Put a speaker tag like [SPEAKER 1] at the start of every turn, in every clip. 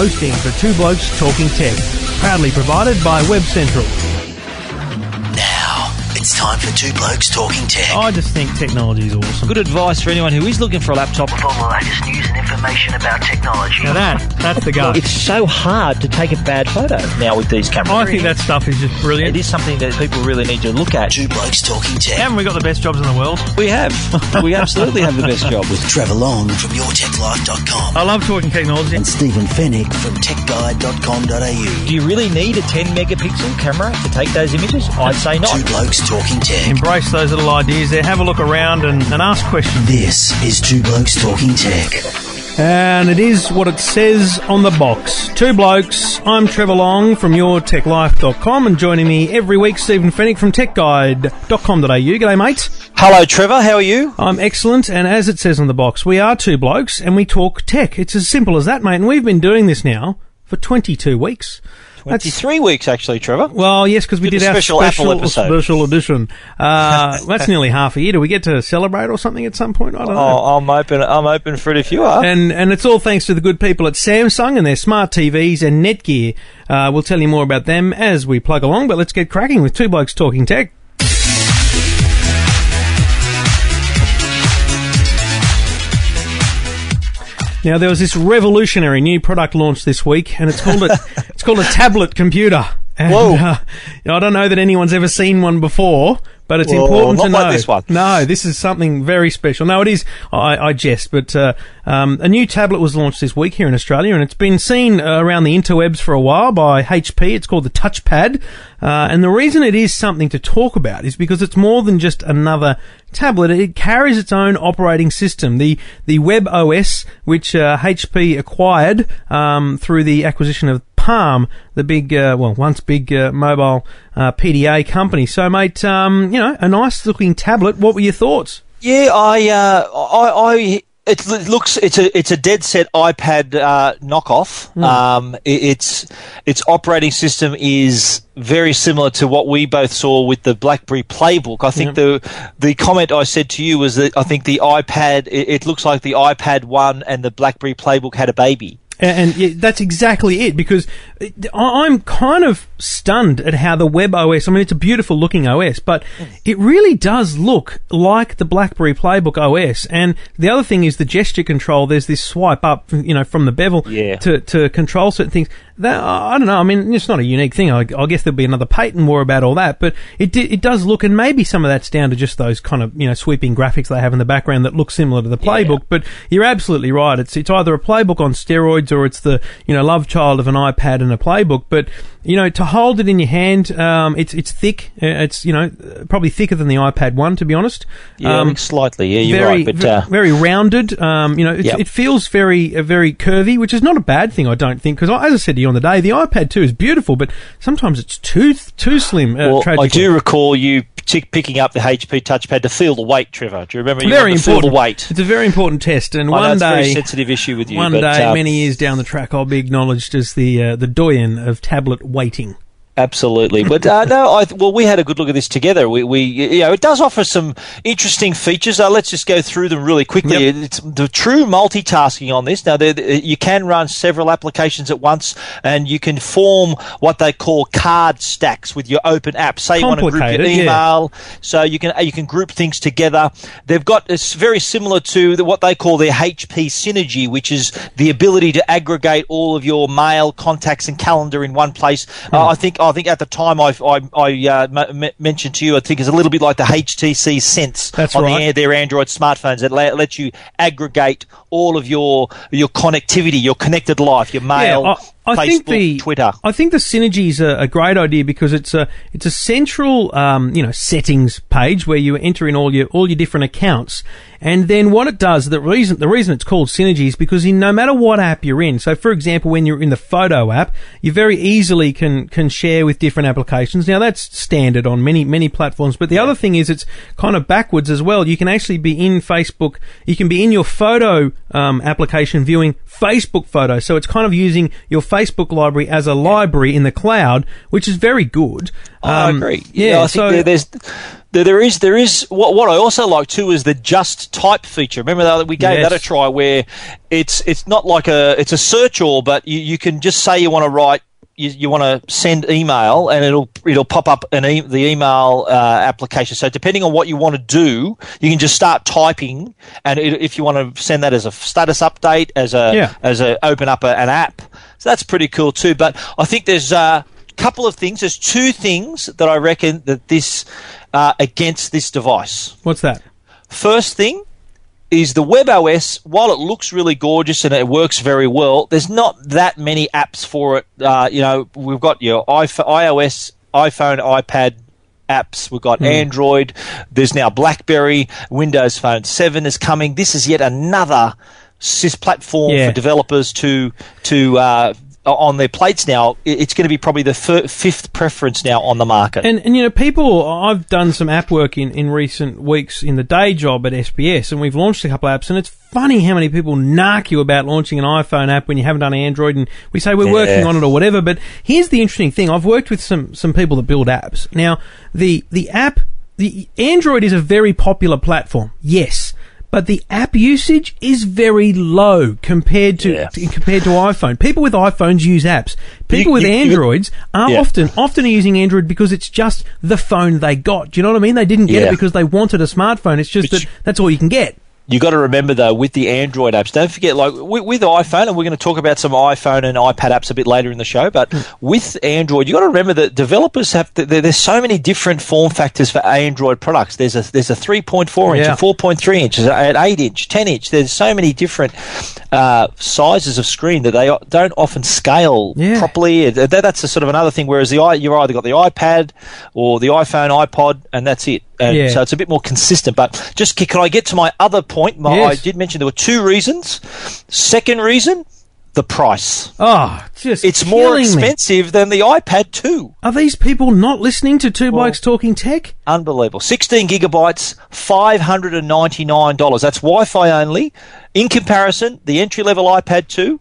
[SPEAKER 1] hosting for Two Blokes Talking Tech, proudly provided by Web Central.
[SPEAKER 2] Now, it's time for Two Blokes Talking Tech.
[SPEAKER 1] I just think technology is awesome.
[SPEAKER 3] Good advice for anyone who is looking for a laptop.
[SPEAKER 2] With all the latest news and information about technology.
[SPEAKER 1] Now that, that's the go.
[SPEAKER 3] It's so hard to take a bad photo now with these cameras.
[SPEAKER 1] I think that stuff is just brilliant.
[SPEAKER 3] It is something that people really need to look at.
[SPEAKER 2] Two Blokes Talking Tech.
[SPEAKER 1] Haven't we got the best jobs in the world?
[SPEAKER 3] We have. we absolutely have the best job with
[SPEAKER 2] Trevor Long from YourTechLife.com
[SPEAKER 1] I love talking technology.
[SPEAKER 2] and Stephen Fenech from TechGuide.com.au.
[SPEAKER 3] Do you really need a 10 megapixel camera to take those images? I'd say
[SPEAKER 2] Two
[SPEAKER 3] not.
[SPEAKER 2] Blokes Talking Tech.
[SPEAKER 1] Embrace those little ideas there. Have a look around and, and ask questions.
[SPEAKER 2] This is Two Blokes Talking Tech.
[SPEAKER 1] And it is what it says on the box. Two blokes. I'm Trevor Long from YourTechLife.com and joining me every week, Stephen Fenech from TechGuide.com.au. G'day, mate.
[SPEAKER 3] Hello, Trevor. How are you?
[SPEAKER 1] I'm excellent, and as it says on the box, we are two blokes and we talk tech. It's as simple as that, mate. And we've been doing this now for 22 weeks. That's-
[SPEAKER 3] 23 weeks, actually, Trevor.
[SPEAKER 1] well, yes, because we
[SPEAKER 3] Did
[SPEAKER 1] did, our
[SPEAKER 3] special
[SPEAKER 1] special, special edition. Uh, that's nearly half a year. Do we get to celebrate or something at some point? I don't know.
[SPEAKER 3] Oh, I'm open. I'm open for it if you are.
[SPEAKER 1] And and it's all thanks to the good people at Samsung and their smart TVs and Netgear. Uh, we'll tell you more about them as we plug along. But let's get cracking with two blokes talking tech. Now there was this revolutionary new product launched this week, and it's called a it's called a tablet computer. And,
[SPEAKER 3] Whoa.
[SPEAKER 1] Uh, I don't know that anyone's ever seen one before, but it's
[SPEAKER 3] Well,
[SPEAKER 1] important
[SPEAKER 3] not
[SPEAKER 1] to
[SPEAKER 3] like
[SPEAKER 1] know.
[SPEAKER 3] this one.
[SPEAKER 1] No, this is something very special. No, it is. I, I jest, but uh, um, a new tablet was launched this week here in Australia, and it's been seen uh, around the interwebs for a while by HP. It's called the TouchPad, uh, and the reason it is something to talk about is because it's more than just another tablet. It carries its own operating system, the the Web OS, which uh, HP acquired um, through the acquisition of Palm, the big, uh, well, once big uh, mobile uh, PDA company. So, mate, um, you know, a nice looking tablet. What were your thoughts?
[SPEAKER 3] Yeah, I, uh, I, I, it looks, it's a, it's a dead set iPad uh, knockoff. Um, it, its, its operating system is very similar to what we both saw with the BlackBerry Playbook. I think the, the comment I said to you was that I think the iPad, it, it looks like the iPad one and the BlackBerry Playbook had a baby.
[SPEAKER 1] And, and yeah, that's exactly it because I- I'm kind of stunned at how the Web OS, I mean, it's a beautiful looking OS, but it really does look like the BlackBerry Playbook OS. And the other thing is the gesture control. There's this swipe up, you know, from the bevel
[SPEAKER 3] Yeah.
[SPEAKER 1] to, to control certain things. That, I don't know. I mean, it's not a unique thing. I, I guess there'll be another patent war about all that, but it, it does look, and maybe some of that's down to just those kind of, you know, sweeping graphics they have in the background that look similar to the Playbook. But you're absolutely right. It's, it's either a Playbook on steroids or it's the, you know, love child of an iPad and a Playbook. But, you know, to hold it in your hand, um, it's, it's thick. Uh, It's, you know, probably thicker than the iPad 1, to be honest.
[SPEAKER 3] Yeah,
[SPEAKER 1] Um,
[SPEAKER 3] slightly. Yeah, you're
[SPEAKER 1] very,
[SPEAKER 3] right. But, uh,
[SPEAKER 1] very rounded. Um, you know, it,
[SPEAKER 3] Yep.
[SPEAKER 1] it feels very, uh, very curvy, which is not a bad thing, I don't think. Because as I said to you on the day, the iPad 2 is beautiful, but sometimes it's too too slim. Uh,
[SPEAKER 3] well, I do recall you picking up the HP touchpad to feel the weight, Trevor. Do you remember? You
[SPEAKER 1] Very
[SPEAKER 3] wanted to feel
[SPEAKER 1] important.
[SPEAKER 3] the weight.
[SPEAKER 1] It's a very important test, and
[SPEAKER 3] I know
[SPEAKER 1] one
[SPEAKER 3] very
[SPEAKER 1] day,
[SPEAKER 3] sensitive issue with you.
[SPEAKER 1] one
[SPEAKER 3] but,
[SPEAKER 1] day,
[SPEAKER 3] uh,
[SPEAKER 1] many years down the track, I'll be acknowledged as the uh, the doyen of tablet weighting.
[SPEAKER 3] Absolutely, but uh, no. I, well, we had a good look at this together. We, we, you know, it does offer some interesting features. Uh, let's just go through them really quickly.
[SPEAKER 1] Yep.
[SPEAKER 3] It's the true multitasking on this. Now, there- you can run several applications at once, and you can form what they call card stacks with your open app. Say you want to group your
[SPEAKER 1] Complicated, yeah.
[SPEAKER 3] email, so you can you can group things together. They've got it's very similar to the, what they call their HP Synergy, which is the ability to aggregate all of your mail, contacts, and calendar in one place.
[SPEAKER 1] Hmm.
[SPEAKER 3] Uh, I think I think at the time I I, I uh, m- mentioned to you, I think it's a little bit like the HTC Sense
[SPEAKER 1] That's
[SPEAKER 3] on
[SPEAKER 1] right.
[SPEAKER 3] the, their Android smartphones that let, lets you aggregate all of your your connectivity, your connected life, your mail,
[SPEAKER 1] I, I
[SPEAKER 3] Facebook,
[SPEAKER 1] think the
[SPEAKER 3] Twitter.
[SPEAKER 1] I think the synergy is a, a great idea because it's a it's a central um, you know settings page where you enter in all your all your different accounts, and then what it does the reason the reason it's called synergy is because in no matter what app you're in. So for example, when you're in the photo app, you very easily can can share with different applications. Now that's standard on many many platforms, but the other thing is it's kind of backwards as well. You can actually be in Facebook. You can be in your photo um, application viewing Facebook photos. So it's kind of using your Facebook library as a library in the cloud, which is very good.
[SPEAKER 3] I
[SPEAKER 1] Um,
[SPEAKER 3] agree.
[SPEAKER 1] Yeah,
[SPEAKER 3] I think
[SPEAKER 1] so
[SPEAKER 3] there, there's There, there is, there is. What, what I also like too is the just type feature. Remember that we gave
[SPEAKER 1] Yes.
[SPEAKER 3] that a try, where it's it's not like a it's a search all, but you, you can just say you want to write. You, you want to send email, and it'll it'll pop up an e- the email uh, application. So depending on what you want to do, you can just start typing, and it, if you want to send that as a status update, as a
[SPEAKER 1] Yeah.
[SPEAKER 3] as a open up a, an app, so that's pretty cool too. But I think there's a couple of things. There's two things that I reckon that this uh, against this device.
[SPEAKER 1] What's that?
[SPEAKER 3] First thing is the WebOS, while it looks really gorgeous and it works very well, there's not that many apps for it. Uh, you know, we've got your iOS, iPhone, iPad apps. We've got Android. There's now BlackBerry. Windows Phone 7 is coming. This is yet another sys platform
[SPEAKER 1] Yeah.
[SPEAKER 3] for developers to to uh, Uh, on their plates now. It's going to be probably the fifth preference now on the market.
[SPEAKER 1] And, and you know, people, I've done some app work in, in recent weeks in the day job at SBS, and we've launched a couple of apps, and it's funny how many people narc you about launching an iPhone app when you haven't done Android, and we say we're working on it or whatever. But here's the interesting thing: I've worked with some some people that build apps. Now, the the app, the Android is a very popular platform, yes. But the app usage is very low compared to,
[SPEAKER 3] Yeah.
[SPEAKER 1] to- compared to iPhone. People with iPhones use apps. People
[SPEAKER 3] You-
[SPEAKER 1] with
[SPEAKER 3] you- you-
[SPEAKER 1] Androids are
[SPEAKER 3] Yeah.
[SPEAKER 1] often often are using Android because it's just the phone they got. Do you know what I mean? They didn't get it because they wanted a smartphone. It's just
[SPEAKER 3] But
[SPEAKER 1] that
[SPEAKER 3] you-
[SPEAKER 1] that's all you can get.
[SPEAKER 3] You got to remember though with the Android apps, don't forget like with, with iPhone, and we're going to talk about some iPhone and iPad apps a bit later in the show. But with Android, you got to remember that developers have there, there's so many different form factors for Android products. There's a there's a 3.4 inch,
[SPEAKER 1] Yeah.
[SPEAKER 3] a 4.3 inch, an 8 inch, 10 inch. There's so many different uh, sizes of screen that they don't often scale
[SPEAKER 1] Yeah.
[SPEAKER 3] properly. That, that's a sort of another thing. Whereas the you've either got the iPad or the iPhone, iPod, and that's it. And
[SPEAKER 1] Yeah.
[SPEAKER 3] so it's a bit more consistent. But just can I get to my other point? My,
[SPEAKER 1] Yes.
[SPEAKER 3] I did mention there were two reasons. Second reason, the price.
[SPEAKER 1] Oh, just
[SPEAKER 3] It's more
[SPEAKER 1] killing me.
[SPEAKER 3] expensive than the iPad 2.
[SPEAKER 1] Are these people not listening to Two Blokes Talking Tech?
[SPEAKER 3] Unbelievable. 16 gigabytes, $599. That's Wi Fi only. In comparison, the entry level iPad 2,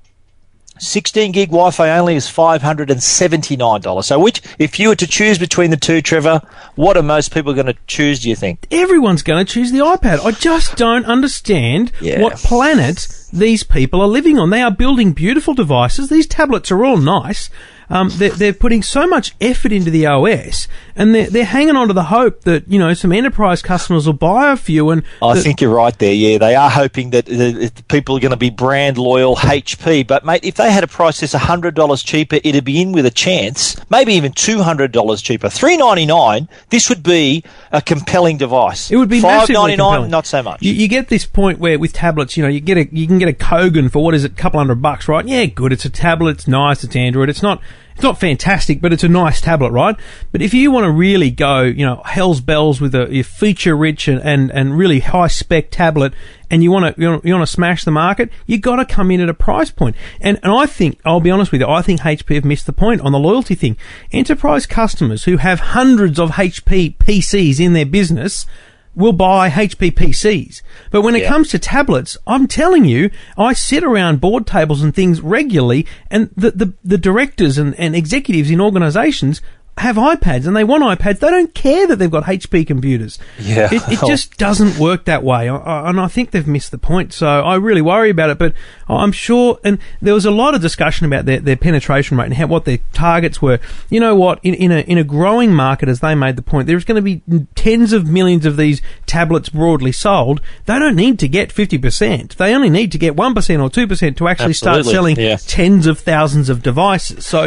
[SPEAKER 3] 16 gig Wi Fi only is $579. So, which, if you were to choose between the two, Trevor, what are most people going to choose, do you think?
[SPEAKER 1] Everyone's going to choose the iPad. I just don't understand
[SPEAKER 3] Yeah.
[SPEAKER 1] what planet these people are living on. They are building beautiful devices. These tablets are all nice. Um, they're, they're putting so much effort into the OS, and they're, they're hanging on to the hope that you know some enterprise customers will buy a few. And
[SPEAKER 3] I
[SPEAKER 1] that-
[SPEAKER 3] think you're right there. Yeah, they are hoping that, that people are going to be brand loyal HP. But mate, if they had a price that's hundred dollars cheaper, it'd be in with a chance. Maybe even two hundred dollars cheaper. Three ninety nine. This would be a compelling device.
[SPEAKER 1] It would be
[SPEAKER 3] five
[SPEAKER 1] massively compelling.
[SPEAKER 3] Not so much.
[SPEAKER 1] You, you get this point where with tablets, you know, you get a you can get a Kogan for what is it, a couple hundred bucks, right? Yeah, good. It's a tablet. It's nice. It's Android. It's not it's not fantastic, but it's a nice tablet, right? But if you want to really go, you know, hell's bells with a, feature rich and, and, and really high spec tablet, and you want to you you want to smash the market, you got to come in at a price point. And and I think I'll be honest with you, I think HP have missed the point on the loyalty thing. Enterprise customers who have hundreds of HP PCs in their business will buy HP PCs. But when it
[SPEAKER 3] Yeah.
[SPEAKER 1] comes to tablets, I'm telling you, I sit around board tables and things regularly, and the, the, the directors and, and executives in organizations have iPads and they want iPads. They don't care that they've got HP computers.
[SPEAKER 3] Yeah.
[SPEAKER 1] It, it just doesn't work that way. I, I, and I think they've missed the point. So I really worry about it. But I'm sure, and there was a lot of discussion about their, their penetration rate and how, what their targets were. You know what? In, in a, in a growing market, as they made the point, there's going to be tens of millions of these tablets broadly sold. They don't need to get 50%. They only need to get 1% or 2% to actually start selling
[SPEAKER 3] yeah.
[SPEAKER 1] tens of thousands of devices. So,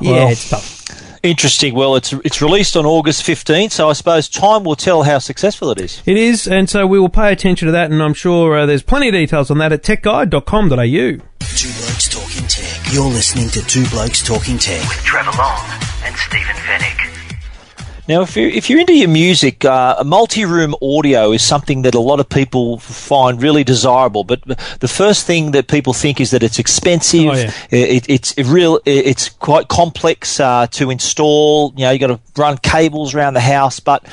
[SPEAKER 1] yeah,
[SPEAKER 3] Well,
[SPEAKER 1] it's tough.
[SPEAKER 3] Interesting. Well, it's it's released on August fifteenth, so I suppose time will tell how successful it is.
[SPEAKER 1] It is, and so we will pay attention to that, and I'm sure uh, there's plenty of details on that at techguide.com.au.
[SPEAKER 2] Two Blokes Talking Tech. You're listening to Two Blokes Talking Tech.
[SPEAKER 4] With Trevor Long and Stephen Fenech.
[SPEAKER 3] Now, if you're, if you're into your music, uh, multi-room audio is something that a lot of people find really desirable. But the first thing that people think is that it's expensive.
[SPEAKER 1] Oh, yeah.
[SPEAKER 3] it, it's it real. It's quite complex uh, to install. You know, you got to run cables around the house. But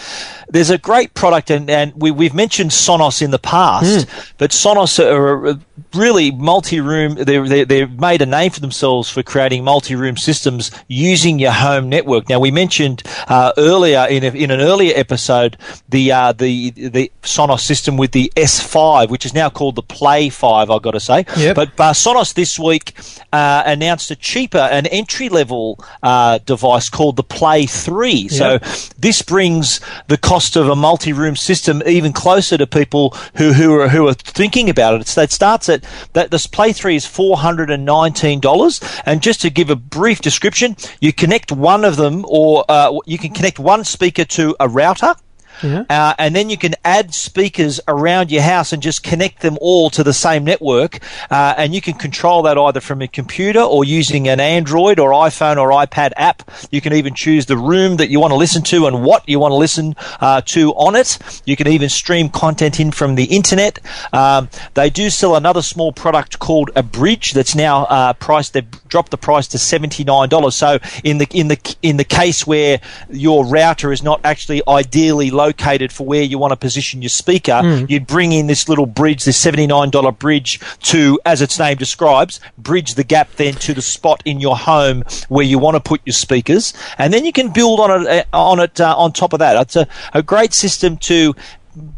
[SPEAKER 3] there's a great product, and, and we, we've mentioned Sonos in the past. But Sonos are really multi-room. They're, they've made a name for themselves for creating multi-room systems using your home network. Now, we mentioned uh, earlier earlier in, a, in an earlier episode the uh, the the Sonos system with the S5, which is now called the Play 5. I've got to say.
[SPEAKER 1] Yep.
[SPEAKER 3] But uh, Sonos this week uh, announced a cheaper, an entry level uh, device called the Play 3. So this brings the cost of a multi room system even closer to people who who are who are thinking about it. It's, it starts at that this Play 3 is four hundred and nineteen dollars. And just to give a brief description, you connect one of them, or uh, you can connect one speaker to a router.
[SPEAKER 1] Yeah.
[SPEAKER 3] Uh, and then you can add speakers around your house and just connect them all to the same network. Uh, and you can control that either from a computer or using an Android or iPhone or iPad app. You can even choose the room that you want to listen to and what you want to listen uh, to on it. You can even stream content in from the internet. Um, they do sell another small product called a Bridge that's now uh, priced. They've dropped the price to seventy nine dollars. So in the in the in the case where your router is not actually ideally located for where you want to position your speaker, you'd bring in this little bridge, this seventy nine dollar bridge to, as its name describes, bridge the gap then to the spot in your home where you want to put your speakers, and then you can build on it uh, on it uh, on top of that. It's a, a great system to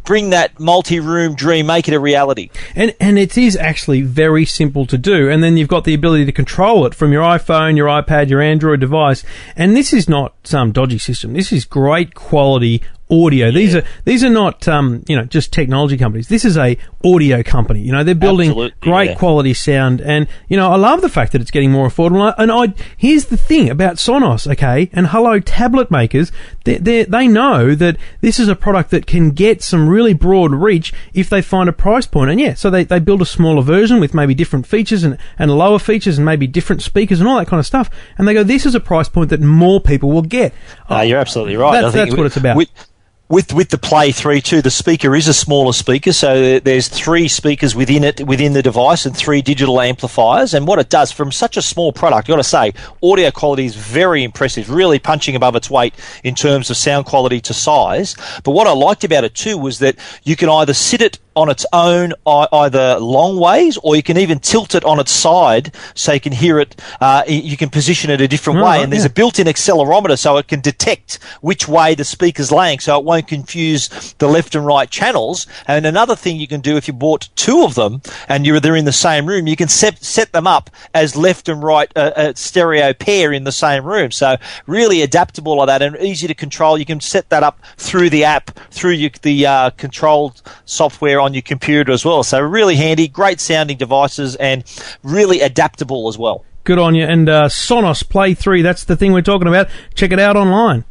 [SPEAKER 3] bring that multi-room dream, make it a reality.
[SPEAKER 1] And and it is actually very simple to do. And then you've got the ability to control it from your iPhone, your iPad, your Android device. And this is not some dodgy system. This is great quality audio. These are these are not um, you know just technology companies. This is a audio company. You know they're building
[SPEAKER 3] Absolutely,
[SPEAKER 1] great
[SPEAKER 3] yeah.
[SPEAKER 1] quality sound, and you know I love the fact that it's getting more affordable. And I here's the thing about Sonos, okay, and Hello tablet makers, they they they know that this is a product that can get some really broad reach if they find a price point. And yeah, so they, they build a smaller version with maybe different features and, and lower features and maybe different speakers and all that kind of stuff. And they go, this is a price point that more people will get.
[SPEAKER 3] Uh, you're absolutely right.
[SPEAKER 1] That's-
[SPEAKER 3] I think
[SPEAKER 1] that's what it's about.
[SPEAKER 3] With, with with the Play Three too, the speaker is a smaller speaker, so there's three speakers within it within the device and three digital amplifiers. And what it does from such a small product, I got to say, audio quality is very impressive, really punching above its weight in terms of sound quality to size. But what I liked about it too was that you can either sit it on its own either long ways or you can even tilt it on its side so you can hear it uh, you can position it a different
[SPEAKER 1] Right,
[SPEAKER 3] way and there's
[SPEAKER 1] yeah.
[SPEAKER 3] a built-in accelerometer so it can detect which way the speaker's laying so it won't confuse the left and right channels and another thing you can do if you bought two of them and you're they're in the same room you can set, set them up as left and right uh, uh, stereo pair in the same room so really adaptable like that and easy to control you can set that up through the app through your, the uh, controlled software on your computer as well so really handy great sounding devices and really adaptable as well
[SPEAKER 1] Good on you. And uh, Sonos Play 3, that's the thing we're talking about. Check it out online.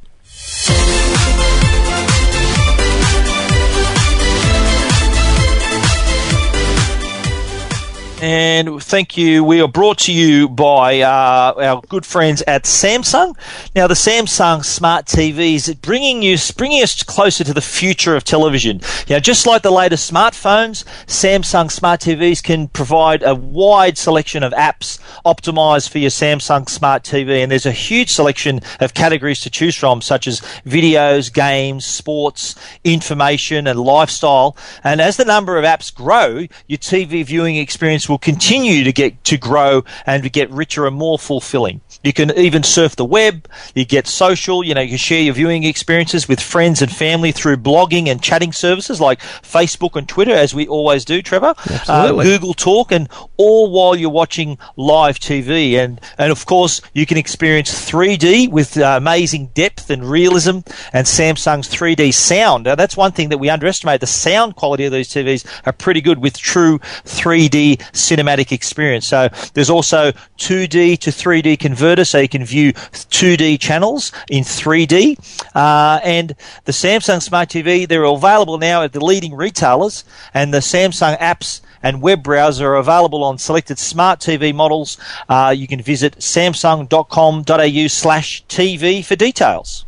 [SPEAKER 3] And thank you. We are brought to you by uh, our good friends at Samsung. Now, the Samsung smart TVs bringing you bringing us closer to the future of television. Know, just like the latest smartphones, Samsung smart TVs can provide a wide selection of apps optimized for your Samsung smart TV. And there's a huge selection of categories to choose from, such as videos, games, sports, information, and lifestyle. And as the number of apps grow, your TV viewing experience will continue to get to grow and to get richer and more fulfilling. You can even surf the web. You get social. You know, you can share your viewing experiences with friends and family through blogging and chatting services like Facebook and Twitter, as we always do, Trevor.
[SPEAKER 1] Absolutely.
[SPEAKER 3] Uh, Google Talk, and all while you're watching live TV. And and of course, you can experience 3D with uh, amazing depth and realism, and Samsung's 3D sound. Now, that's one thing that we underestimate. The sound quality of these TVs are pretty good with true 3D cinematic experience. So there's also 2D to 3D converter, so you can view 2D channels in 3D. Uh, and the Samsung Smart TV, they're available now at the leading retailers, and the Samsung apps and web browser are available on selected smart TV models. Uh, you can visit samsung.com.au slash TV for details.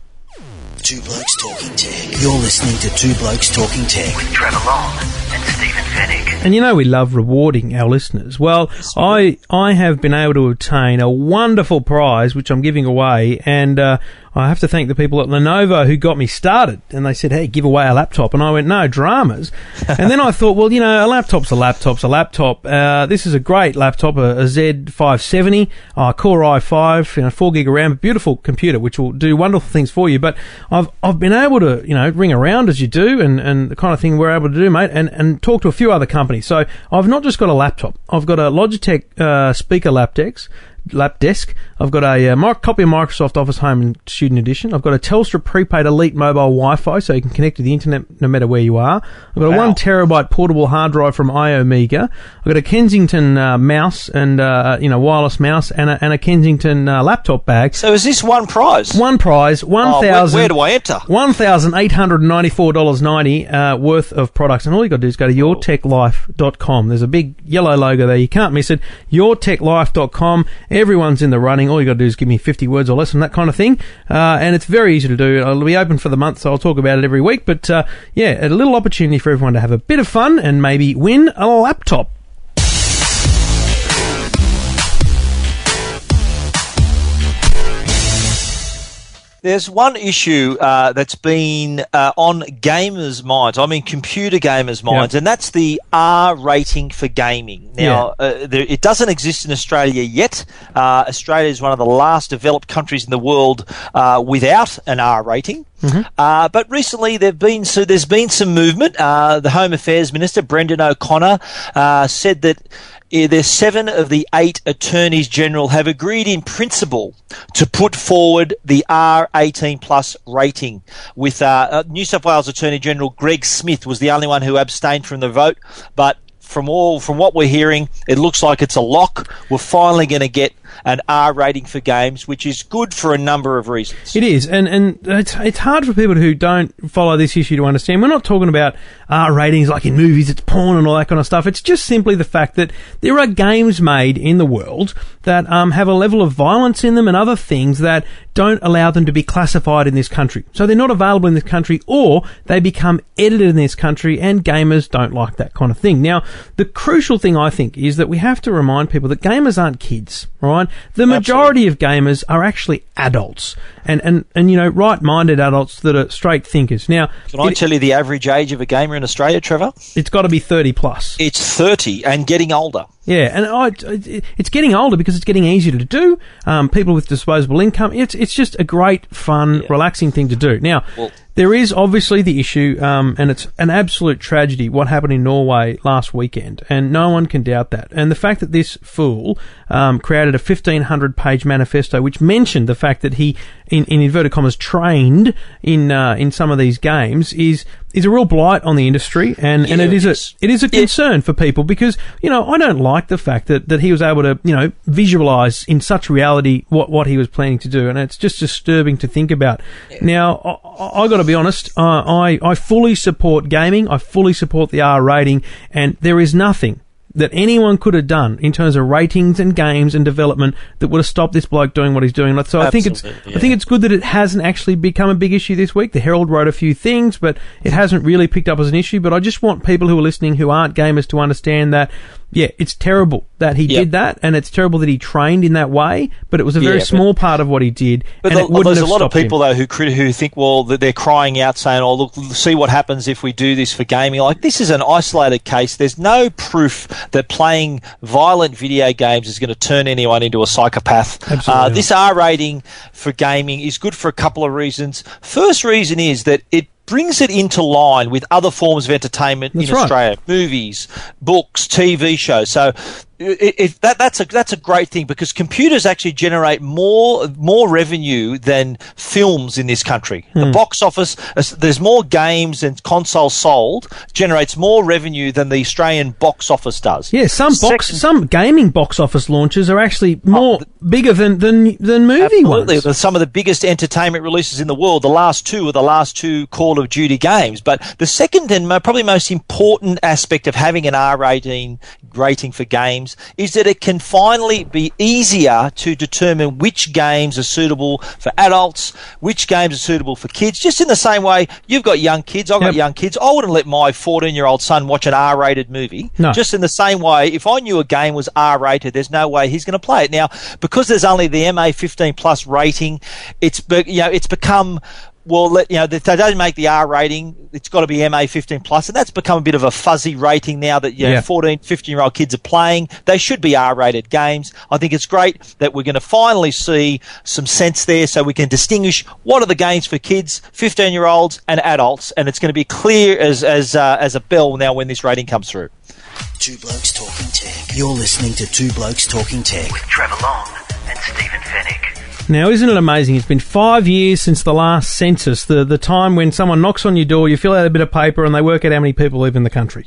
[SPEAKER 2] Two Blokes Talking Tech. You're listening to Two Blokes Talking Tech.
[SPEAKER 4] Trevor Long and Stephen Fenech.
[SPEAKER 1] And you know we love rewarding our listeners. Well, I I have been able to obtain a wonderful prize which I'm giving away, and uh, I have to thank the people at Lenovo who got me started. And they said, "Hey, give away a laptop," and I went, "No dramas." and then I thought, well, you know, a laptop's a laptop's a laptop. Uh, this is a great laptop, a, a Z570, uh, Core i5, you know, four gig of RAM, a beautiful computer which will do wonderful things for you. But I've I've been able to, you know, ring around as you do, and, and the kind of thing we're able to do, mate, and and talk to a few other companies. So I've not just got a laptop. I've got a Logitech uh, speaker lapdex, lap desk. I've got a uh, copy of Microsoft Office Home and Student Edition. I've got a Telstra prepaid Elite mobile Wi-Fi, so you can connect to the internet no matter where you are. I've got a one terabyte portable hard drive from iOmega. I've got a Kensington uh, mouse and uh, you know wireless mouse and a, and a Kensington uh, laptop bag.
[SPEAKER 3] So is this one prize?
[SPEAKER 1] One prize, one
[SPEAKER 3] Oh, where,
[SPEAKER 1] thousand.
[SPEAKER 3] where do I enter?
[SPEAKER 1] One thousand eight hundred ninety-four dollars ninety uh, worth of products, and all you got to do is go to yourtechlife.com. There's a big yellow logo there; you can't miss it. Yourtechlife.com. Everyone's in the running. All you got to do is give me fifty words or less, and that kind of thing. Uh, and it's very easy to do. It'll be open for the month, so I'll talk about it every week. But uh, yeah, a little opportunity for everyone to have a bit of fun and maybe win a laptop.
[SPEAKER 3] There's one issue uh, that's been uh, on gamers' minds. I mean, computer gamers' minds, and that's the R rating for gaming. Now, uh, there, it doesn't exist in Australia yet. Uh, Australia is one of the last developed countries in the world uh, without an R rating. Uh, but recently, there've been so there's been some movement. Uh, the Home Affairs Minister Brendan O'Connor uh, said that uh, there's seven of the eight attorneys general have agreed in principle to put forward the R18 plus rating. With uh, uh, New South Wales Attorney General Greg Smith was the only one who abstained from the vote, but from all from what we're hearing, it looks like it's a lock. We're finally going to get an R rating for games, which is good for a number of reasons.
[SPEAKER 1] It is, and and it's it's hard for people who don't follow this issue to understand. We're not talking about R ratings like in movies, it's porn and all that kind of stuff. It's just simply the fact that there are games made in the world that um, have a level of violence in them and other things that don't allow them to be classified in this country. So they're not available in this country, or they become edited in this country, and gamers don't like that kind of thing. Now, the crucial thing I think is that we have to remind people that gamers aren't kids, right? The majority of gamers are actually adults, and and and you know, right-minded adults that are straight thinkers. Now,
[SPEAKER 3] Can I
[SPEAKER 1] it,
[SPEAKER 3] tell you the average age of a gamer in Australia, Trevor?
[SPEAKER 1] it's got to be thirty plus.
[SPEAKER 3] It's 30 and getting older.
[SPEAKER 1] Yeah, and I, it's getting older because it's getting easier to do. Um, people with disposable income, it's it's just a great, fun, relaxing thing to do. Now,
[SPEAKER 3] Well-
[SPEAKER 1] there is obviously the issue, um, and it's an absolute tragedy what happened in Norway last weekend, and no one can doubt that. And the fact that this fool um, created a 1500 page manifesto which mentioned the fact that he, in, in inverted commas, trained in uh, in some of these games is is a real blight on the industry, and, and
[SPEAKER 3] Yeah,
[SPEAKER 1] it is a
[SPEAKER 3] it's-
[SPEAKER 1] a concern for people because you know I don't like the fact that, that he was able to you know visualize in such reality what, what he was planning to do, and it's just disturbing to think about. Now I, I got to be honest, uh, I I fully support gaming, I fully support the R rating, and there is nothing that anyone could have done in terms of ratings and games and development that would have stopped this bloke doing what he's doing. So I think it's
[SPEAKER 3] Absolutely,
[SPEAKER 1] I think it's good that it hasn't actually become a big issue this week. The Herald wrote a few things, but it hasn't really picked up as an issue. But I just want people who are listening who aren't gamers to understand that yeah, it's terrible that he
[SPEAKER 3] Yep.
[SPEAKER 1] did that, and it's terrible that he trained in that way. But it was a very
[SPEAKER 3] Yeah, but-
[SPEAKER 1] small part of what he did,
[SPEAKER 3] But
[SPEAKER 1] and
[SPEAKER 3] the- there's a lot of
[SPEAKER 1] stopped him.
[SPEAKER 3] people though who crit- who think well that they're crying out saying, "Oh, look, see what happens if we do this for gaming." Like this is an isolated case. There's no proof that playing violent video games is going to turn anyone into a psychopath.
[SPEAKER 1] Absolutely
[SPEAKER 3] Uh, this R rating for gaming is good for a couple of reasons. First reason is that it brings it into line with other forms of entertainment
[SPEAKER 1] That's
[SPEAKER 3] in
[SPEAKER 1] right.
[SPEAKER 3] Australia, movies, books, TV shows. So it, it, that, that's a that's a great thing because computers actually generate more more revenue than films in this country.
[SPEAKER 1] Hmm.
[SPEAKER 3] The box office, there's more games and consoles sold, generates more revenue than the Australian box office does.
[SPEAKER 1] Yeah, some box,
[SPEAKER 3] Second-
[SPEAKER 1] some gaming box office launches are actually more bigger than than than movie
[SPEAKER 3] Absolutely.
[SPEAKER 1] ones.
[SPEAKER 3] Some of the biggest entertainment releases in the world. The last two are the last two Call of Duty games. But the second and probably most important aspect of having an R rating for games is that it can finally be easier to determine which games are suitable for adults, which games are suitable for kids. Just in the same way, you've got young kids, I've got young kids. I wouldn't let my 14 year old son watch an R rated movie.
[SPEAKER 1] No.
[SPEAKER 3] Just in the same way, if I knew a game was R rated, there's no way he's going to play it. Now, because there's only the MA 15 plus rating, it's be, you know it's become well, let, you know, if they don't make the R rating, it's got to be MA 15 plus, and that's become a bit of a fuzzy rating now that you know,
[SPEAKER 1] Yeah.
[SPEAKER 3] 14, 15 year old kids are playing. They should be R rated games. I think it's great that we're going to finally see some sense there so we can distinguish what are the games for kids, 15 year olds, and adults, and it's going to be clear as, as, uh, as a bell now when this rating comes through.
[SPEAKER 2] Two Blokes Talking Tech. You're listening to Two Blokes Talking Tech.
[SPEAKER 4] With Trevor Long and Stephen Fenech.
[SPEAKER 1] Now, isn't it amazing? It's been five years since the last census, the, the time when someone knocks on your door, you fill out a bit of paper, and they work out how many people live in the country.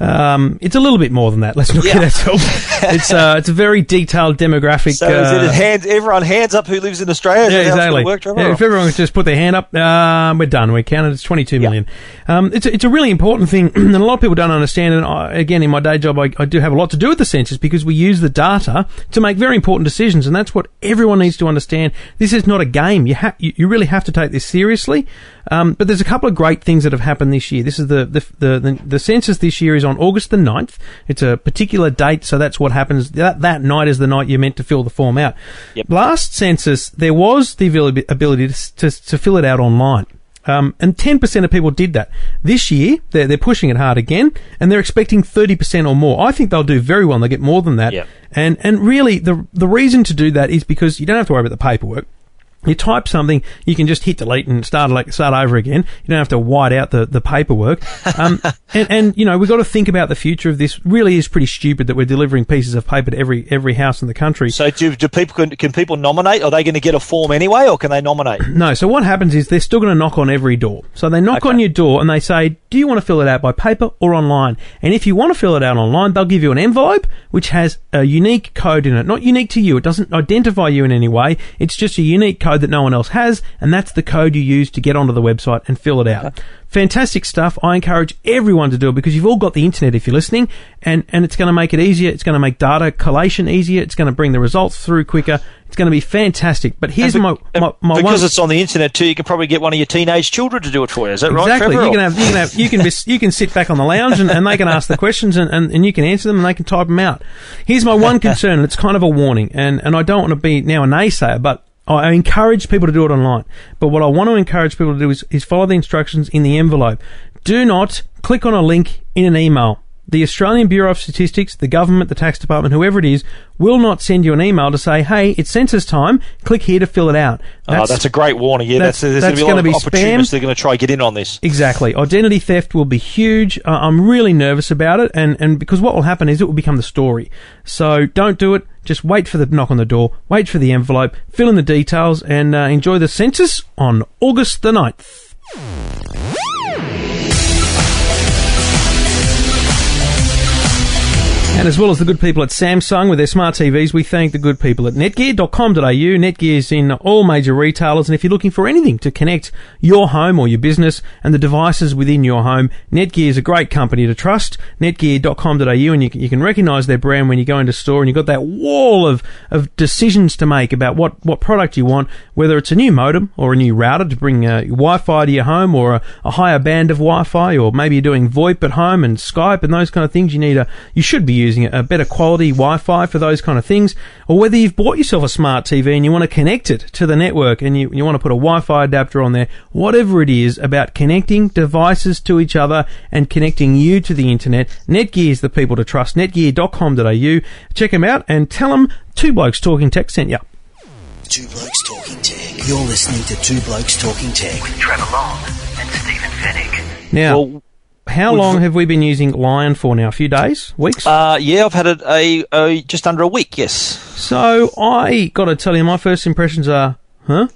[SPEAKER 1] Um, it's a little bit more than that. Let's not
[SPEAKER 3] Yeah.
[SPEAKER 1] kid ourselves. it's uh, it's a very detailed demographic.
[SPEAKER 3] So is
[SPEAKER 1] uh,
[SPEAKER 3] it hands, everyone hands up who lives in Australia?
[SPEAKER 1] Yeah,
[SPEAKER 3] that how it's
[SPEAKER 1] exactly.
[SPEAKER 3] Work,
[SPEAKER 1] Yeah, if everyone could just put their hand up, uh, we're done. We counted. It's 22
[SPEAKER 3] Yeah.
[SPEAKER 1] million. Um, it's, a, it's a really important thing, and a lot of people don't understand. And I, again, in my day job, I, I do have a lot to do with the census because we use the data to make very important decisions, and that's what everyone needs to understand. This is not a game. You, ha- you, you really have to take this seriously. Um, but there's a couple of great things that have happened this year. This is the the, the, the, the census this year is on August the 9th. It's a particular date, so that's what happens. That, that night is the night you're meant to fill the form out.
[SPEAKER 3] Yep.
[SPEAKER 1] Last census, there was the ability to, to, to fill it out online. Um, and 10% of people did that. This year, they're, they're pushing it hard again, and they're expecting 30% or more. I think they'll do very well, and they'll get more than that.
[SPEAKER 3] Yep.
[SPEAKER 1] And, and really, the, the reason to do that is because you don't have to worry about the paperwork. You type something, you can just hit delete and start like start over again. You don't have to white out the, the paperwork. Um, and, and you know we've got to think about the future of this. Really, is pretty stupid that we're delivering pieces of paper to every every house in the country.
[SPEAKER 3] So do, do people can, can people nominate? Are they going to get a form anyway, or can they nominate?
[SPEAKER 1] No, so what happens is they're still going to knock on every door. So they knock
[SPEAKER 3] Okay.
[SPEAKER 1] on your door and they say, Do you want to fill it out by paper or online? And if you want to fill it out online, they'll give you an envelope which has a unique code in it. Not unique to you, it doesn't identify you in any way. It's just a unique code that no one else has, and that's the code you use to get onto the website and fill it out. Fantastic stuff. I encourage everyone to do it because you've all got the internet if you're listening, and, and it's going to make it easier. It's going to make data collation easier. It's going to bring the results through quicker. It's going to be fantastic. But here's my,
[SPEAKER 3] be- and
[SPEAKER 1] my, my
[SPEAKER 3] because
[SPEAKER 1] one.
[SPEAKER 3] it's on the internet too, you can probably get one of your teenage children to do it for you. Is that right?
[SPEAKER 1] Exactly. You can have you can have you can be, you can sit back on the lounge and, and they can ask the questions and, and, and you can answer them and they can type them out. Here's my one concern, and it's kind of a warning, and, and I don't want to be now a naysayer, but I encourage people to do it online. But what I want to encourage people to do is, is follow the instructions in the envelope. Do not click on a link in an email. The Australian Bureau of Statistics, the government, the tax department, whoever it is, will not send you an email to say, "Hey, it's census time. Click here to fill it out."
[SPEAKER 3] oh, that's a great warning. Yeah,
[SPEAKER 1] that's-
[SPEAKER 3] that's, there's
[SPEAKER 1] that's
[SPEAKER 3] going to be a lot of
[SPEAKER 1] be
[SPEAKER 3] opportunists that are going to try to get in on this.
[SPEAKER 1] Exactly. Identity theft will be huge. Uh, I'm really nervous about it, and, and because what will happen is it will become the story. So don't do it. Just wait for the knock on the door, wait for the envelope, fill in the details, and uh, enjoy the census on August the 9th. And as well as the good people at Samsung with their smart TVs, we thank the good people at netgear.com.au. Netgear is in all major retailers, and if you're looking for anything to connect your home or your business and the devices within your home, Netgear is a great company to trust. Netgear.com.au, and you can, you can recognize their brand when you go into store and you've got that wall of, of decisions to make about what, what product you want, whether it's a new modem or a new router to bring uh, Wi-Fi to your home or a, a higher band of Wi-Fi, or maybe you're doing VoIP at home and Skype and those kind of things. You need a, you should be using a better quality Wi-Fi for those kind of things, or whether you've bought yourself a smart TV and you want to connect it to the network and you, you want to put a Wi-Fi adapter on there, whatever it is about connecting devices to each other and connecting you to the internet, Netgear is the people to trust. Netgear.com.au. Check them out and tell them Two Blokes Talking Tech sent you.
[SPEAKER 2] Two Blokes Talking Tech. You're listening to Two Blokes Talking Tech.
[SPEAKER 4] With Trevor Long and Stephen Fenech.
[SPEAKER 1] Now,
[SPEAKER 3] Well,
[SPEAKER 1] how
[SPEAKER 3] we've-
[SPEAKER 1] long have we been using Lion for now? A few days? Weeks?
[SPEAKER 3] uh, yeah, I've had it a, a just under a week. Yes.
[SPEAKER 1] So I got to tell you, my first impressions are, huh?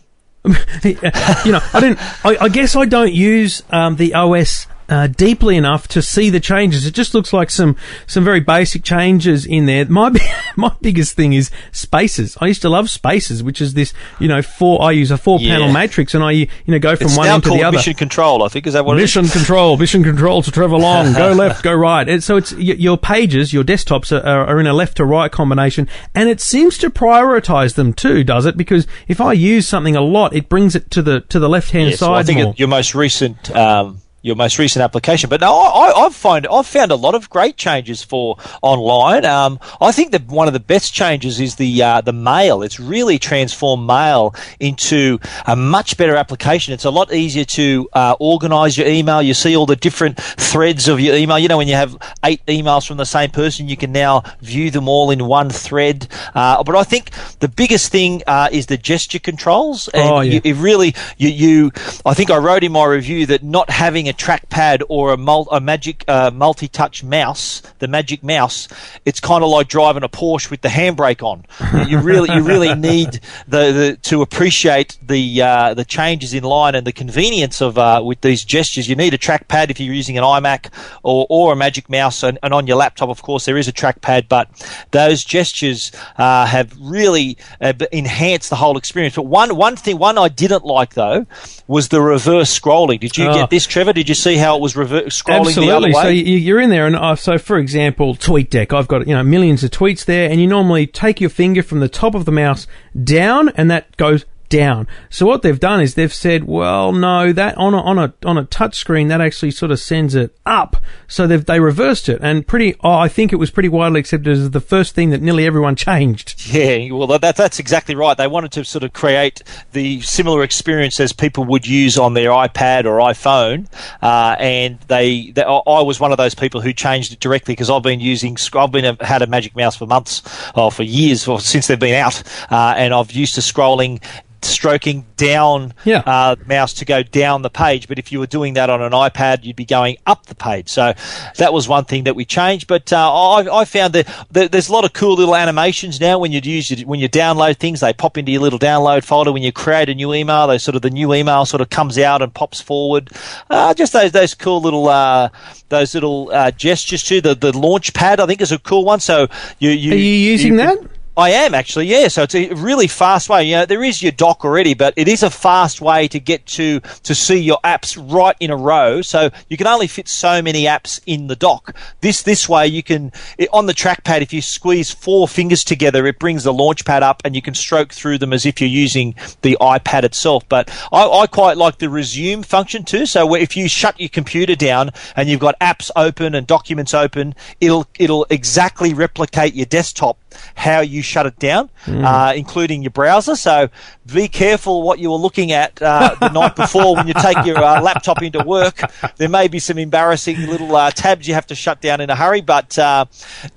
[SPEAKER 1] you know, I didn't. I, I guess I don't use um, the OS uh, deeply enough to see the changes. It just looks like some some very basic changes in there. My my biggest thing is spaces. I used to love spaces, which is this you know four. I use a four panel
[SPEAKER 3] Yeah.
[SPEAKER 1] matrix, and I you know go from
[SPEAKER 3] It's
[SPEAKER 1] one end to the other.
[SPEAKER 3] mission control. I think is that what it is?
[SPEAKER 1] Mission control, mission control to Trevor Long. Go left, go right. And so it's your pages, your desktops are, are, in a left to right combination, and it seems to prioritize them too, does it? Because if I use something a lot, it brings it to the to the left hand
[SPEAKER 3] well,
[SPEAKER 1] side
[SPEAKER 3] I think
[SPEAKER 1] more.
[SPEAKER 3] your most recent. Um, your most recent application, but no, I, I- I've found I've found a lot of great changes for online. Um, I think that one of the best changes is the uh, the mail. It's really transformed mail into a much better application. It's a lot easier to uh, organise your email. You see all the different threads of your email. You know, when you have eight emails from the same person, you can now view them all in one thread. Uh, but I think the biggest thing uh, is the gesture controls. And
[SPEAKER 1] Oh, yeah.
[SPEAKER 3] you, it really you, you I think I wrote in my review that not having a trackpad or a, mul- a magic uh, multi-touch mouse, the magic mouse, it's kind of like driving a Porsche with the handbrake on. you really you really need the, the to appreciate the uh, the changes in Lion and the convenience of uh, with these gestures. You need a trackpad if you're using an iMac or, or a magic mouse, and, and on your laptop, of course, there is a trackpad. But those gestures uh, have really uh, enhanced the whole experience. But one one thing, one I didn't like though, was the reverse scrolling. Did you
[SPEAKER 1] Oh.
[SPEAKER 3] get this, Trevor? Did you see how it was reverse scrolling
[SPEAKER 1] Absolutely.
[SPEAKER 3] the other way?
[SPEAKER 1] So you- you're in there, and uh, so for example, TweetDeck. I've got you know millions of tweets there, and you normally take your finger from the top of the mouse down, and that goes down. So what they've done is they've said, well, no, that on a on a on a touch screen that actually sort of sends it up. So they've they reversed it, and pretty. Oh, I think it was pretty widely accepted as the first thing that nearly everyone changed.
[SPEAKER 3] Yeah, well, that, that's exactly right. They wanted to sort of create the similar experience as people would use on their iPad or iPhone, uh, and they, they. I was one of those people who changed it directly because I've been using. I've been a, had a Magic Mouse for months, or for years, or since they've been out, uh, and I've used to scrolling. Stroking down
[SPEAKER 1] Yeah.
[SPEAKER 3] uh, mouse to go down the page, but if you were doing that on an iPad, you'd be going up the page. So that was one thing that we changed. But uh, I, I found that there's a lot of cool little animations now when you use when you download things, they pop into your little download folder. When you create a new email, they sort of the new email sort of comes out and pops forward. Uh, just those those cool little uh, those little uh, gestures too. The the launch pad I think is a cool one. So you, you
[SPEAKER 1] Are you using
[SPEAKER 3] can-
[SPEAKER 1] that?
[SPEAKER 3] I am actually, yeah. So it's a really fast way. You know, there is your dock already, but it is a fast way to get to to see your apps right in a row. So you can only fit so many apps in the dock. This this way you can on the trackpad. If you squeeze four fingers together, it brings the launch pad up, and you can stroke through them as if you're using the iPad itself. But I, I quite like the resume function too. So if you shut your computer down and you've got apps open and documents open, it'll it'll exactly replicate your desktop how you shut it down, uh, including your browser. So be careful what you were looking at uh, the night before when you take your uh, laptop into work. There may be some embarrassing little uh, tabs you have to shut down in a hurry, but uh,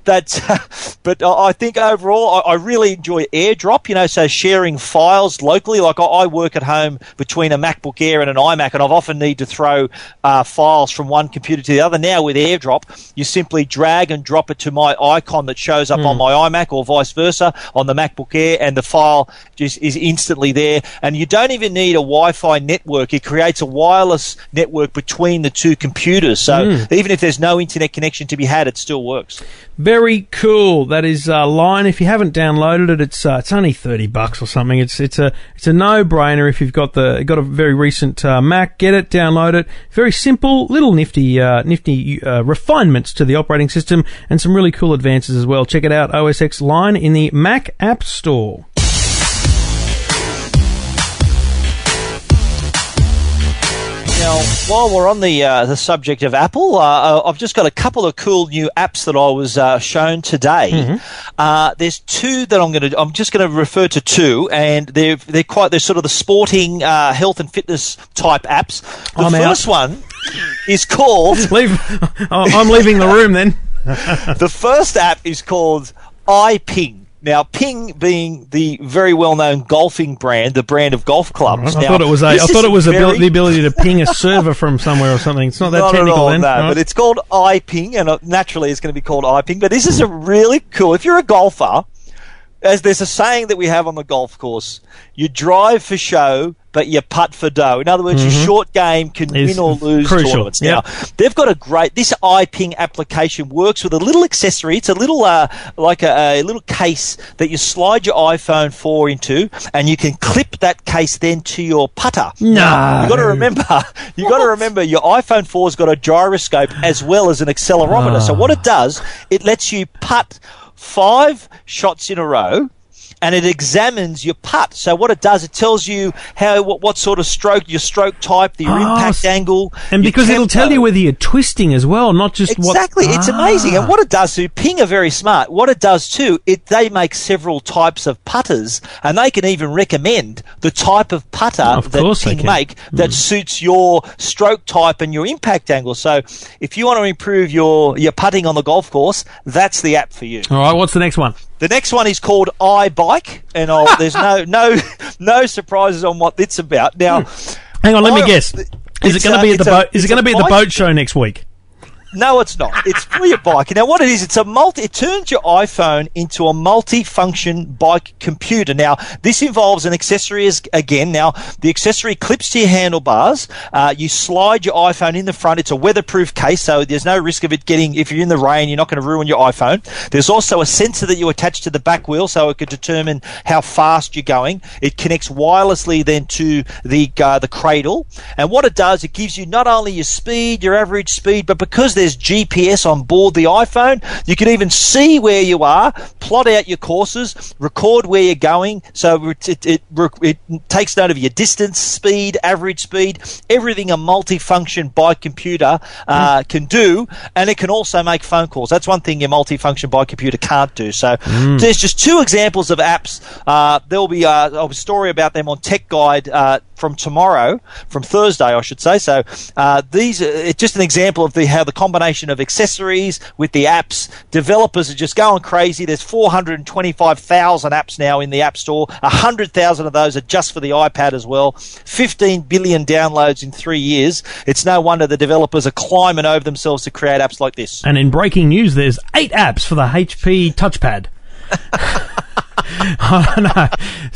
[SPEAKER 3] that's. but I think overall, I, I really enjoy AirDrop. You know, so sharing files locally. Like I, I work at home between a MacBook Air and an iMac, and I've often need to throw uh, files from one computer to the other. Now with AirDrop, you simply drag and drop it to my icon that shows up on my iMac, or vice versa on the MacBook Air, and the file just is instantly there. And you don't even need a Wi-Fi network. It creates a wireless network between the two computers. So even if there's no internet connection to be had, it still works.
[SPEAKER 1] Very cool. That is uh, Lion. If you haven't downloaded it, it's uh, it's only thirty bucks or something. It's it's a it's a no brainer if you've got the got a very recent uh, Mac. Get it, download it. Very simple, little nifty uh, nifty uh, refinements to the operating system, and some really cool advances as well. Check it out. OS Lion in the Mac App Store.
[SPEAKER 3] Now, while we're on the uh, the subject of Apple, uh, I've just got a couple of cool new apps that I was uh, shown today. Uh, there's two that I'm going to. I'm just going to refer to two, and they're they're quite they're sort of the sporting uh, health and fitness type apps. The
[SPEAKER 1] I'm out.
[SPEAKER 3] first one is called
[SPEAKER 1] Leave. Oh, I'm leaving the room then.
[SPEAKER 3] the first app is called iPing. Now, Ping being the very well-known golfing brand, the brand of golf clubs.
[SPEAKER 1] I
[SPEAKER 3] Now,
[SPEAKER 1] thought it was a. I thought it was abil-
[SPEAKER 3] very-
[SPEAKER 1] the ability to ping a server from somewhere or something. It's not that
[SPEAKER 3] not
[SPEAKER 1] technical
[SPEAKER 3] all,
[SPEAKER 1] then.
[SPEAKER 3] no,
[SPEAKER 1] Right.
[SPEAKER 3] but it's called iPing, and uh, naturally it's going to be called iPing. But this is a really cool. If you're a golfer, as there's a saying that we have on the golf course, you drive for show, but you putt for dough. In other words, your short game can
[SPEAKER 1] Mm-hmm.
[SPEAKER 3] Win or lose
[SPEAKER 1] crucial.
[SPEAKER 3] tournaments.
[SPEAKER 1] Yep.
[SPEAKER 3] Now, they've got a great. This iPing application works with a little accessory. It's a little uh, like a, a little case that you slide your iPhone 4 into, and you can clip that case then to your putter.
[SPEAKER 1] No.
[SPEAKER 3] Now, you got to remember. You got to remember your iPhone 4's got a gyroscope as well as an accelerometer. So what it does, it lets you putt five shots in a row. And it examines your putt. So what it does, it tells you how what, what sort of stroke, your stroke type, your
[SPEAKER 1] Oh,
[SPEAKER 3] impact angle,
[SPEAKER 1] And because it'll tell you whether you're twisting as well, not just what.
[SPEAKER 3] Exactly, it's ah. amazing. And what it does too, Ping are very smart. What it does too, it they make several types of putters, and they can even recommend the type of putter
[SPEAKER 1] Of
[SPEAKER 3] that Ping make that mm. suits your stroke type and your impact angle. So, if you want to improve your your putting on the golf course, that's the app for you.
[SPEAKER 1] All right, what's the next one?
[SPEAKER 3] The next one is called iBike, and I'll, there's no no no surprises on what it's about. Now, hmm.
[SPEAKER 1] Hang on, let me guess. Is it going to be at the boat? Is it going to be at the boat show next week?
[SPEAKER 3] No, it's not. It's for your bike. Now, what it is, it's a multi. It turns your iPhone into a multi-function bike computer. Now, this involves an accessory as, again. Now, the accessory clips to your handlebars. Uh, you slide your iPhone in the front. It's a weatherproof case, so there's no risk of it getting. If you're in the rain, you're not going to ruin your iPhone. There's also a sensor that you attach to the back wheel, so it could determine how fast you're going. It connects wirelessly then to the uh, the cradle, and what it does, it gives you not only your speed, your average speed, but because there's GPS on board the iPhone, you can even see where you are, plot out your courses, record where you're going. So it, it, it, it takes note of your distance, speed, average speed, everything a multifunction bike computer uh, can do, and it can also make phone calls. That's one thing your multifunction bike computer can't do. So there's just two examples of apps. Uh, there will be uh, a story about them on Tech Guide uh, from tomorrow, from Thursday, I should say. So uh, these, it's just an example of the how the combination of accessories with the apps. Developers are just going crazy. There's 425,000 apps now in the App Store. 100,000 of those are just for the iPad as well. 15 billion downloads in three years. It's no wonder the developers are climbing over themselves to create apps like this.
[SPEAKER 1] And in breaking news, there's eight apps for the HP touchpad. I don't know.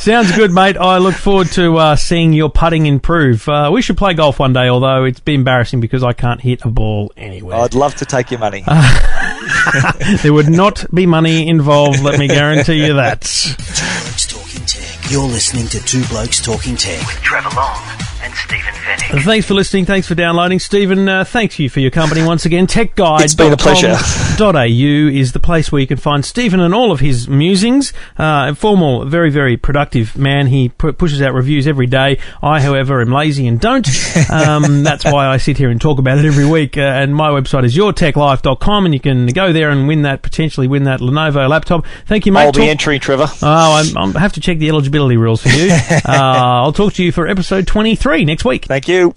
[SPEAKER 1] Sounds good, mate. I look forward to uh, seeing your putting improve. Uh, we should play golf one day, although it's be embarrassing because I can't hit a ball anywhere.
[SPEAKER 3] I'd love to take your money.
[SPEAKER 1] there would not be money involved, let me guarantee you that.
[SPEAKER 2] Blokes Talking Tech. You're listening to Two Blokes Talking Tech.
[SPEAKER 4] Trevor Long and Stephen Fenech.
[SPEAKER 1] Thanks for listening. Thanks for downloading. Stephen, uh, thanks you for your company once again. TechGuide.com.au
[SPEAKER 3] It's been a pleasure.
[SPEAKER 1] .au is the place where you can find Stephen and all of his musings. Uh, a formal, very, very productive man. He pu- pushes out reviews every day. I, however, am lazy and don't. Um, that's why I sit here and talk about it every week. Uh, and my website is yourtechlife.com and you can go there and win that, potentially win that Lenovo laptop. Thank you, mate.
[SPEAKER 3] I'll be
[SPEAKER 1] Talk-
[SPEAKER 3] entering, Trevor.
[SPEAKER 1] Oh, I'm, I'm, I have to check the eligibility rules for you. uh, I'll talk to you for episode 23 next week.
[SPEAKER 3] Thank you.